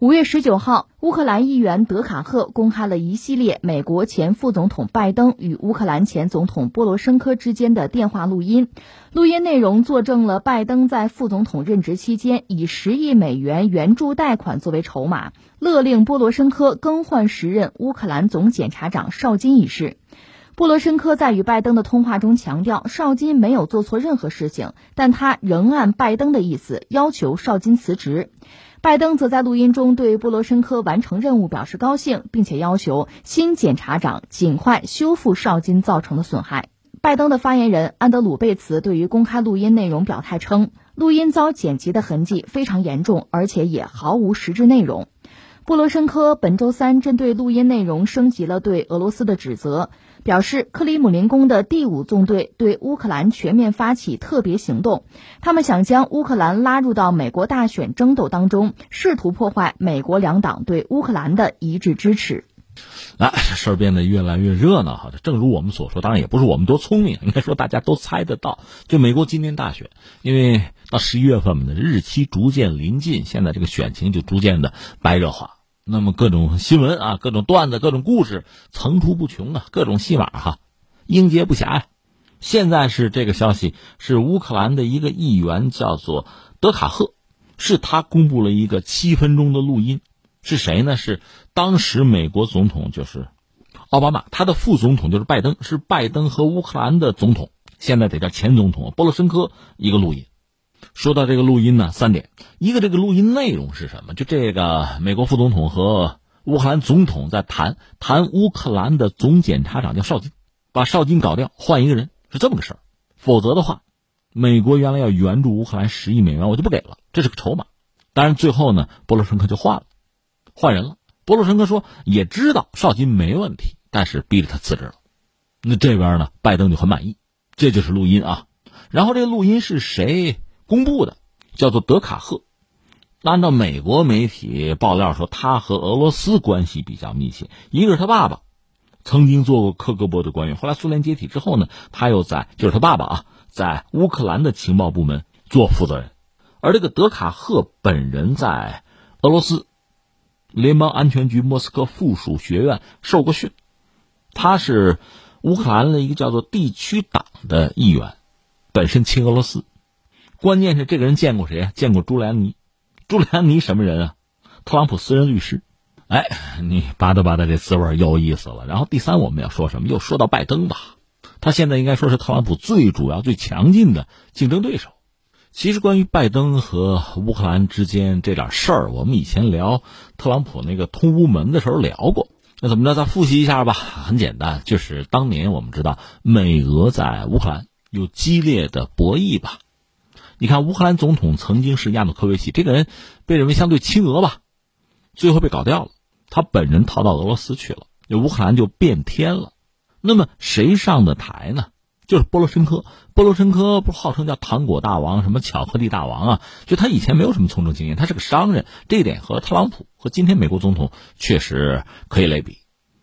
五月十九号，乌克兰议员德卡赫公开了一系列美国前副总统拜登与乌克兰前总统波罗申科之间的电话录音。录音内容作证了拜登在副总统任职期间以十亿美元援助贷款作为筹码，勒令波罗申科更换时任乌克兰总检察长绍金一事。波罗申科在与拜登的通话中强调，绍金没有做错任何事情，但他仍按拜登的意思要求绍金辞职。拜登则在录音中对波罗申科完成任务表示高兴，并且要求新检察长尽快修复绍金造成的损害。拜登的发言人安德鲁贝茨对于公开录音内容表态称，录音遭剪辑的痕迹非常严重，而且也毫无实质内容。波罗申科本周三针对录音内容升级了对俄罗斯的指责。表示，克里姆林宫的第五纵队对乌克兰全面发起特别行动，他们想将乌克兰拉入到美国大选争斗当中，试图破坏美国两党对乌克兰的一致支持。啊，这事儿变得越来越热闹哈。正如我们所说，当然也不是我们多聪明，应该说大家都猜得到。就美国今年大选，因为到十一月份嘛，日期逐渐临近，现在这个选情就逐渐的白热化。那么各种新闻啊，各种段子，各种故事层出不穷啊，各种戏码哈，应接不暇呀。现在是这个消息，是乌克兰的一个议员叫做德卡赫，是他公布了一个七分钟的录音，是谁呢？是当时美国总统就是奥巴马，他的副总统就是拜登，是拜登和乌克兰的总统，现在得叫前总统波罗申科一个录音。说到这个录音呢，三点，一个这个录音内容是什么？就这个美国副总统和乌克兰总统在谈谈乌克兰的总检察长叫绍金，把绍金搞掉，换一个人是这么个事儿。否则的话，美国原来要援助乌克兰十亿美元，我就不给了，这是个筹码。当然最后呢，波罗申科就换了，换人了。波罗申科说也知道绍金没问题，但是逼着他辞职了。那这边呢，拜登就很满意，这就是录音啊。然后这个录音是谁？公布的叫做德卡赫，按照美国媒体爆料说，他和俄罗斯关系比较密切。一个是他爸爸，曾经做过克格勃的官员，后来苏联解体之后呢，他又在就是他爸爸啊，在乌克兰的情报部门做负责人。而这个德卡赫本人在俄罗斯联邦安全局莫斯科附属学院受过训，他是乌克兰的一个叫做地区党的议员，本身亲俄罗斯。关键是这个人见过谁啊？见过朱利安尼，朱利安尼什么人啊？特朗普私人律师。哎，你吧嗒吧嗒这滋味有意思了。然后第三，我们要说什么？又说到拜登吧。他现在应该说是特朗普最主要、最强劲的竞争对手。其实关于拜登和乌克兰之间这点事儿，我们以前聊特朗普那个通乌门的时候聊过。那怎么着？再复习一下吧。很简单，就是当年我们知道美俄在乌克兰有激烈的博弈吧。你看，乌克兰总统曾经是亚努科维奇，这个人被认为相对亲俄吧，最后被搞掉了，他本人逃到俄罗斯去了，就乌克兰就变天了。那么谁上的台呢？就是波罗申科。波罗申科不是号称叫糖果大王、什么巧克力大王啊？就他以前没有什么从政经验，他是个商人，这一点和特朗普和今天美国总统确实可以类比。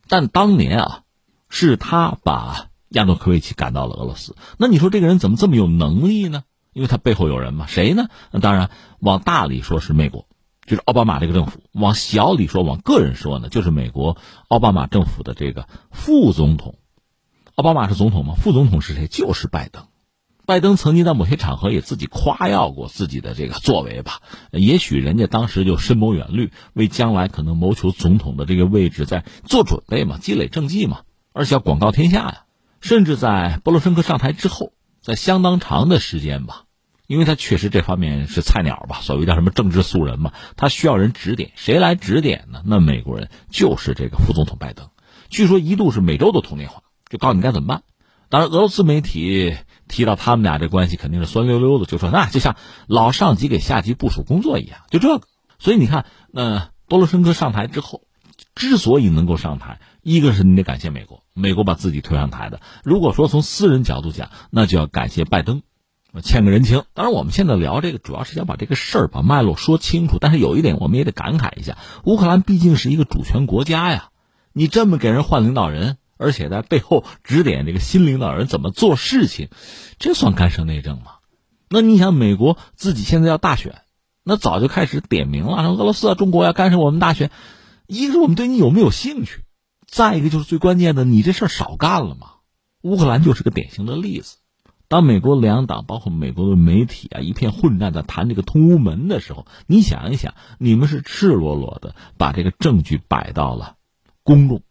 但当年啊，是他把亚努科维奇赶到了俄罗斯。那你说这个人怎么这么有能力呢？因为他背后有人嘛，谁呢？那当然，往大里说是美国，就是奥巴马这个政府；往小里说，往个人说呢，就是美国奥巴马政府的这个副总统。奥巴马是总统吗？副总统是谁？就是拜登。拜登曾经在某些场合也自己夸耀过自己的这个作为吧。也许人家当时就深谋远虑，为将来可能谋求总统的这个位置在做准备嘛，积累政绩嘛，而且要广告天下呀。甚至在波罗申科上台之后，在相当长的时间吧。因为他确实这方面是菜鸟吧，所谓叫什么政治素人嘛，他需要人指点，谁来指点呢？那美国人就是这个副总统拜登。据说一度是每周都通电话，就告诉你该怎么办。当然，俄罗斯媒体提到他们俩这关系肯定是酸溜溜的，就说那就像老上级给下级部署工作一样，就这个。所以你看，那波罗申科上台之后，之所以能够上台，一个是你得感谢美国，美国把自己推上台的。如果说从私人角度讲，那就要感谢拜登。我欠个人情。当然，我们现在聊这个，主要是想把这个事儿把脉络说清楚。但是有一点，我们也得感慨一下：乌克兰毕竟是一个主权国家呀。你这么给人换领导人，而且在背后指点这个新领导人怎么做事情，这算干涉内政吗？那你想，美国自己现在要大选，那早就开始点名了，俄罗斯啊，中国要干涉我们大选，一个是我们对你有没有兴趣，再一个就是最关键的，你这事儿少干了嘛。乌克兰就是个典型的例子。当美国两党包括美国的媒体啊一片混战，在谈这个通乌门的时候，你想一想，你们是赤裸裸的把这个证据摆到了公众，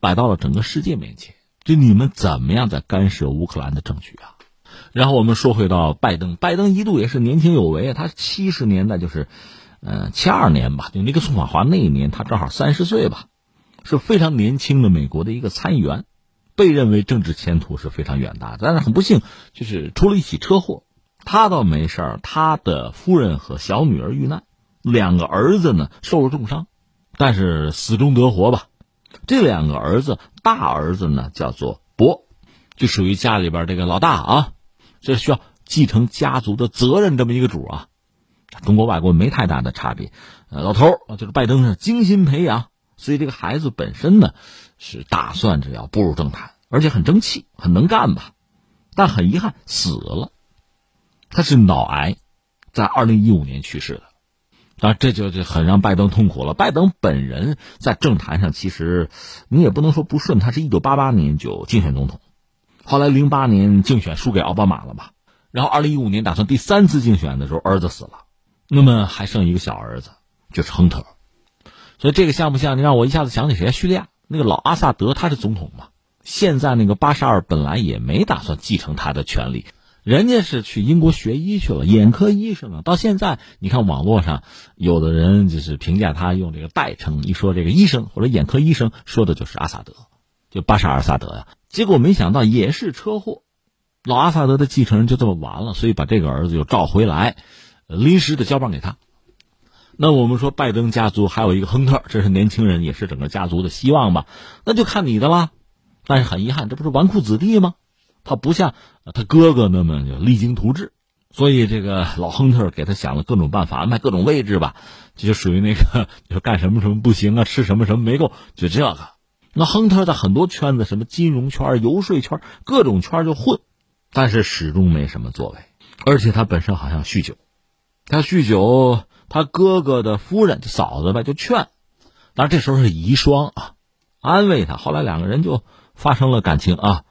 摆到了整个世界面前，就你们怎么样在干涉乌克兰的政局啊？然后我们说回到拜登，拜登一度也是年轻有为啊，他七十年代就是，呃，七二年吧，就尼克松访华那一年，他正好三十岁吧，是非常年轻的美国的一个参议员。被认为政治前途是非常远大的，但是很不幸，就是出了一起车祸。他倒没事儿，他的夫人和小女儿遇难，两个儿子呢受了重伤，但是死中得活吧。这两个儿子，大儿子呢叫做博，就属于家里边这个老大啊，这需要继承家族的责任这么一个主啊。中国外国没太大的差别，老头儿就是拜登是精心培养，所以这个孩子本身呢。是打算着要步入政坛，而且很争气，很能干吧？但很遗憾死了，他是脑癌，在二零一五年去世的。当然，这就就很让拜登痛苦了。拜登本人在政坛上其实你也不能说不顺，他是一九八八年就竞选总统，后来零八年竞选输给奥巴马了吧？然后二零一五年打算第三次竞选的时候，儿子死了，那么还剩一个小儿子，就是亨特。所以这个像不像？你让我一下子想起谁？叙利亚。那个老阿萨德他是总统嘛？现在那个巴沙尔本来也没打算继承他的权利，人家是去英国学医去了，眼科医生啊。到现在你看网络上有的人就是评价他用这个代称，一说这个医生或者眼科医生，说的就是阿萨德，就巴沙尔萨德呀。结果没想到也是车祸，老阿萨德的继承人就这么完了，所以把这个儿子又召回来，临时的交棒给他。那我们说拜登家族还有一个亨特，这是年轻人，也是整个家族的希望吧？那就看你的了。但是很遗憾，这不是纨绔子弟吗？他不像他哥哥那么就励精图治，所以这个老亨特给他想了各种办法，安排各种位置吧，这就属于那个就干什么什么不行啊，吃什么什么没够，就这个。那亨特在很多圈子，什么金融圈、游说圈，各种圈就混，但是始终没什么作为，而且他本身好像酗酒，他酗酒。他哥哥的夫人，嫂子呗，就劝，当然这时候是遗孀啊，安慰他。后来两个人就发生了感情啊，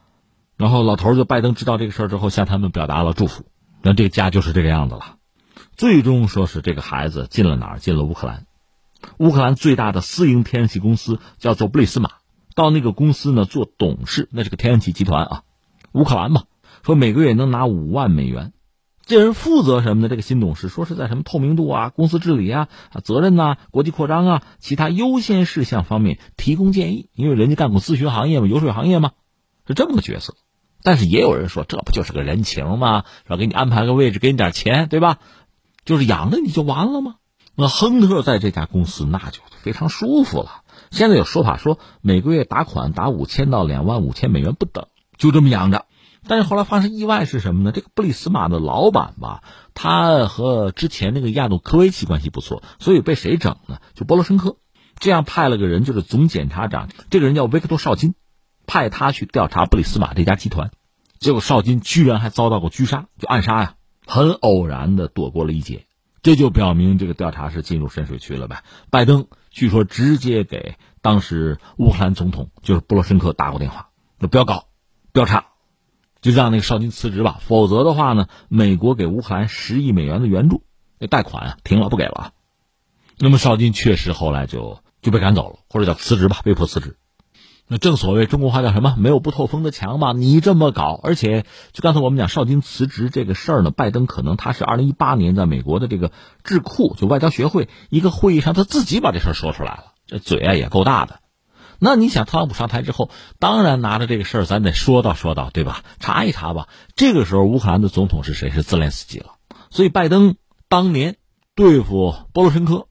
然后老头就拜登知道这个事儿之后，向他们表达了祝福。那这个家就是这个样子了。最终说是这个孩子进了哪儿？进了乌克兰。乌克兰最大的私营天然气公司叫做布里斯马，到那个公司呢做董事，那是个天然气集团啊。乌克兰嘛，说每个月能拿五万美元。这人负责什么呢？这个新董事说是在什么透明度啊、公司治理啊、啊责任呐、国际扩张啊、其他优先事项方面提供建议，因为人家干过咨询行业嘛、游说行业嘛，是这么个角色。但是也有人说，这不就是个人情吗？说给你安排个位置，给你点钱，对吧？就是养着你就完了吗？那亨特在这家公司那就非常舒服了。现在有说法说，每个月打款打五千到两万五千美元不等，就这么养着。但是后来发生意外是什么呢？这个布里斯马的老板吧，他和之前那个亚努科维奇关系不错，所以被谁整呢？就波罗申科，这样派了个人，就是总检察长，这个人叫维克多绍金，派他去调查布里斯马这家集团，结果绍金居然还遭到过狙杀，就暗杀呀，很偶然的躲过了一劫，这就表明这个调查是进入深水区了呗。拜登据说直接给当时乌克兰总统就是波罗申科打过电话，说不要搞不要查。就让那个绍金辞职吧，否则的话呢，美国给乌克兰十亿美元的援助，那贷款啊停了不给了。那么绍金确实后来就就被赶走了，或者叫辞职吧，被迫辞职。那正所谓中国话叫什么？没有不透风的墙嘛。你这么搞，而且就刚才我们讲绍金辞职这个事儿呢，拜登可能他是二零一八年在美国的这个智库就外交学会一个会议上，他自己把这事儿说出来了，这嘴啊也够大的。那你想，特朗普上台之后，当然拿着这个事儿，咱得说道说道，对吧？查一查吧。这个时候，乌克兰的总统是谁？是泽连斯基了。所以，拜登当年对付波罗申科，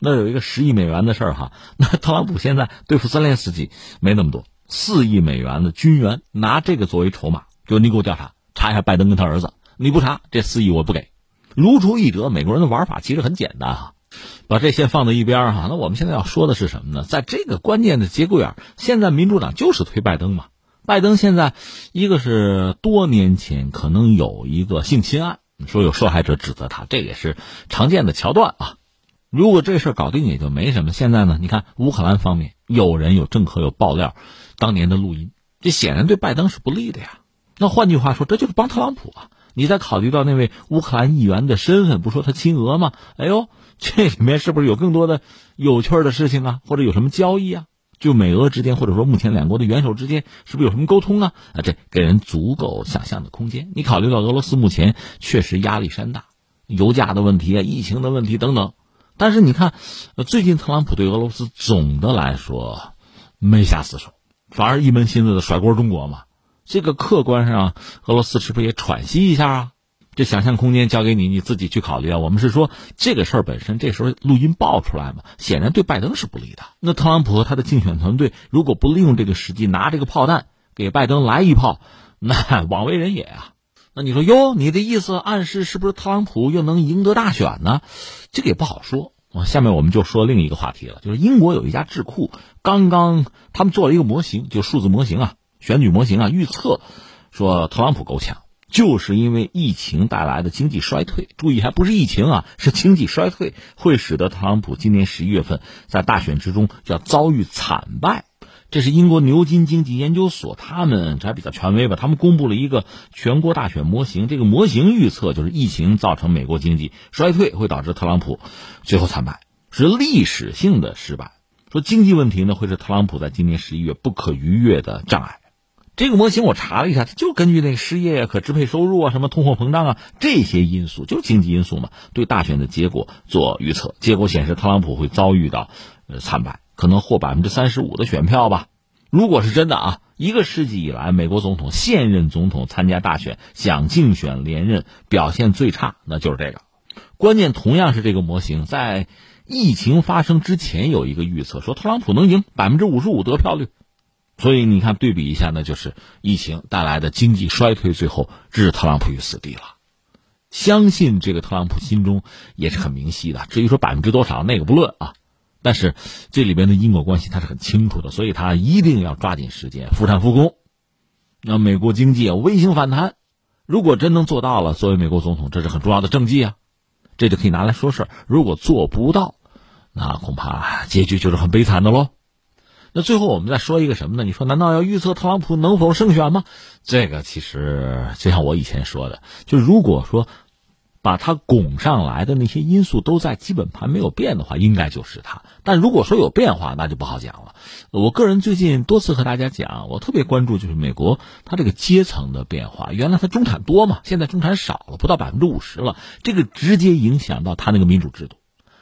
那有一个十亿美元的事儿哈。那特朗普现在对付泽连斯基没那么多，四亿美元的军援，拿这个作为筹码，就你给我调查，查一下拜登跟他儿子。你不查，这四亿我不给。如出一辙。美国人的玩法其实很简单哈。把这先放在一边哈，那我们现在要说的是什么呢？在这个关键的节骨眼现在民主党就是推拜登嘛。拜登现在一个是多年前可能有一个性侵案，说有受害者指责他，这也是常见的桥段啊。如果这事儿搞定也就没什么。现在呢，你看乌克兰方面有人有政客有爆料，当年的录音，这显然对拜登是不利的呀。那换句话说，这就是帮特朗普啊。你再考虑到那位乌克兰议员的身份，不说他亲俄吗？哎呦，这里面是不是有更多的有趣的事情啊？或者有什么交易啊？就美俄之间，或者说目前两国的元首之间，是不是有什么沟通啊？啊，这给人足够想象的空间。你考虑到俄罗斯目前确实压力山大，油价的问题啊，疫情的问题等等。但是你看，最近特朗普对俄罗斯总的来说没下死手，反而一门心思的甩锅中国嘛。这个客观上，俄罗斯是不是也喘息一下啊？这想象空间交给你，你自己去考虑啊。我们是说这个事儿本身，这时候录音爆出来嘛，显然对拜登是不利的。那特朗普和他的竞选团队如果不利用这个时机，拿这个炮弹给拜登来一炮，那 枉为人也啊。那你说哟，你的意思暗示是不是特朗普又能赢得大选呢？这个也不好说。下面我们就说另一个话题了，就是英国有一家智库刚刚他们做了一个模型，就数字模型啊，选举模型啊，预测说特朗普够呛。就是因为疫情带来的经济衰退，注意还不是疫情啊，是经济衰退，会使得特朗普今年十一月份在大选之中要遭遇惨败。这是英国牛津经济研究所，他们这还比较权威吧？他们公布了一个全国大选模型，这个模型预测就是疫情造成美国经济衰退，会导致特朗普最后惨败，是历史性的失败。说经济问题呢，会是特朗普在今年十一月不可逾越的障碍。这个模型我查了一下，它就根据那个失业、可支配收入啊、什么通货膨胀啊这些因素，就是经济因素嘛，对大选的结果做预测。结果显示，特朗普会遭遇到呃惨败，可能获百分之三十五的选票吧。如果是真的啊，一个世纪以来，美国总统现任总统参加大选想竞选连任，表现最差，那就是这个。关键同样是这个模型，在疫情发生之前有一个预测，说特朗普能赢百分之五十五得票率。所以你看，对比一下呢，就是疫情带来的经济衰退，最后置特朗普于死地了。相信这个特朗普心中也是很明晰的。至于说百分之多少，那个不论啊，但是这里边的因果关系他是很清楚的，所以他一定要抓紧时间复产复工，让美国经济啊微型反弹。如果真能做到了，作为美国总统，这是很重要的政绩啊，这就可以拿来说事儿。如果做不到，那恐怕结局就是很悲惨的喽。那最后我们再说一个什么呢？你说难道要预测特朗普能否胜选吗？这个其实就像我以前说的，就如果说把他拱上来的那些因素都在基本盘没有变的话，应该就是他。但如果说有变化，那就不好讲了。我个人最近多次和大家讲，我特别关注就是美国它这个阶层的变化。原来它中产多嘛，现在中产少了，不到百分之五十了，这个直接影响到他那个民主制度。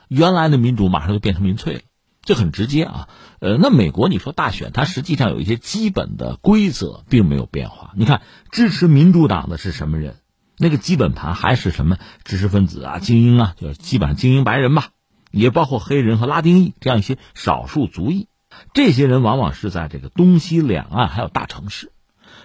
原来的民主马上就变成民粹了。这很直接啊，呃，那美国你说大选，它实际上有一些基本的规则并没有变化。你看，支持民主党的是什么人？那个基本盘还是什么知识分子啊、精英啊，就是基本上精英白人吧，也包括黑人和拉丁裔这样一些少数族裔。这些人往往是在这个东西两岸还有大城市。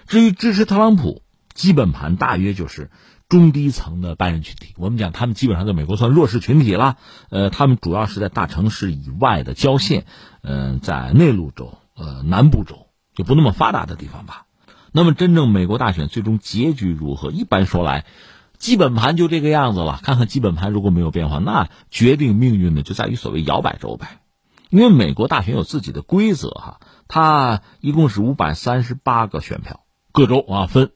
至于支持特朗普，基本盘大约就是。中低层的白人群体，我们讲他们基本上在美国算弱势群体了。呃，他们主要是在大城市以外的郊县，嗯，在内陆州、呃南部州就不那么发达的地方吧。那么，真正美国大选最终结局如何？一般说来，基本盘就这个样子了。看看基本盘如果没有变化，那决定命运的就在于所谓摇摆州呗。因为美国大选有自己的规则哈，它一共是五百三十八个选票，各州啊分。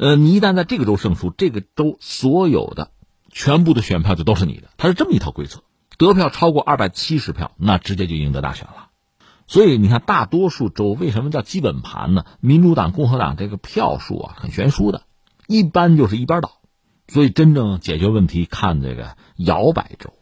呃，你一旦在这个州胜出，这个州所有的全部的选票就都是你的，它是这么一套规则。得票超过二百七十票，那直接就赢得大选了。所以你看，大多数州为什么叫基本盘呢？民主党、共和党这个票数啊，很悬殊的，一般就是一边倒。所以真正解决问题看这个摇摆州，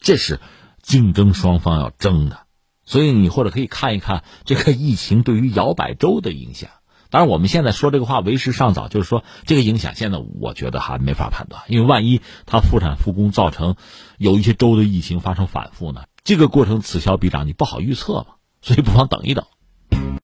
这是竞争双方要争的。所以你或者可以看一看这个疫情对于摇摆州的影响。当然，我们现在说这个话为时尚早，就是说这个影响现在我觉得还没法判断，因为万一它复产复工造成有一些州的疫情发生反复呢？这个过程此消彼长，你不好预测嘛，所以不妨等一等。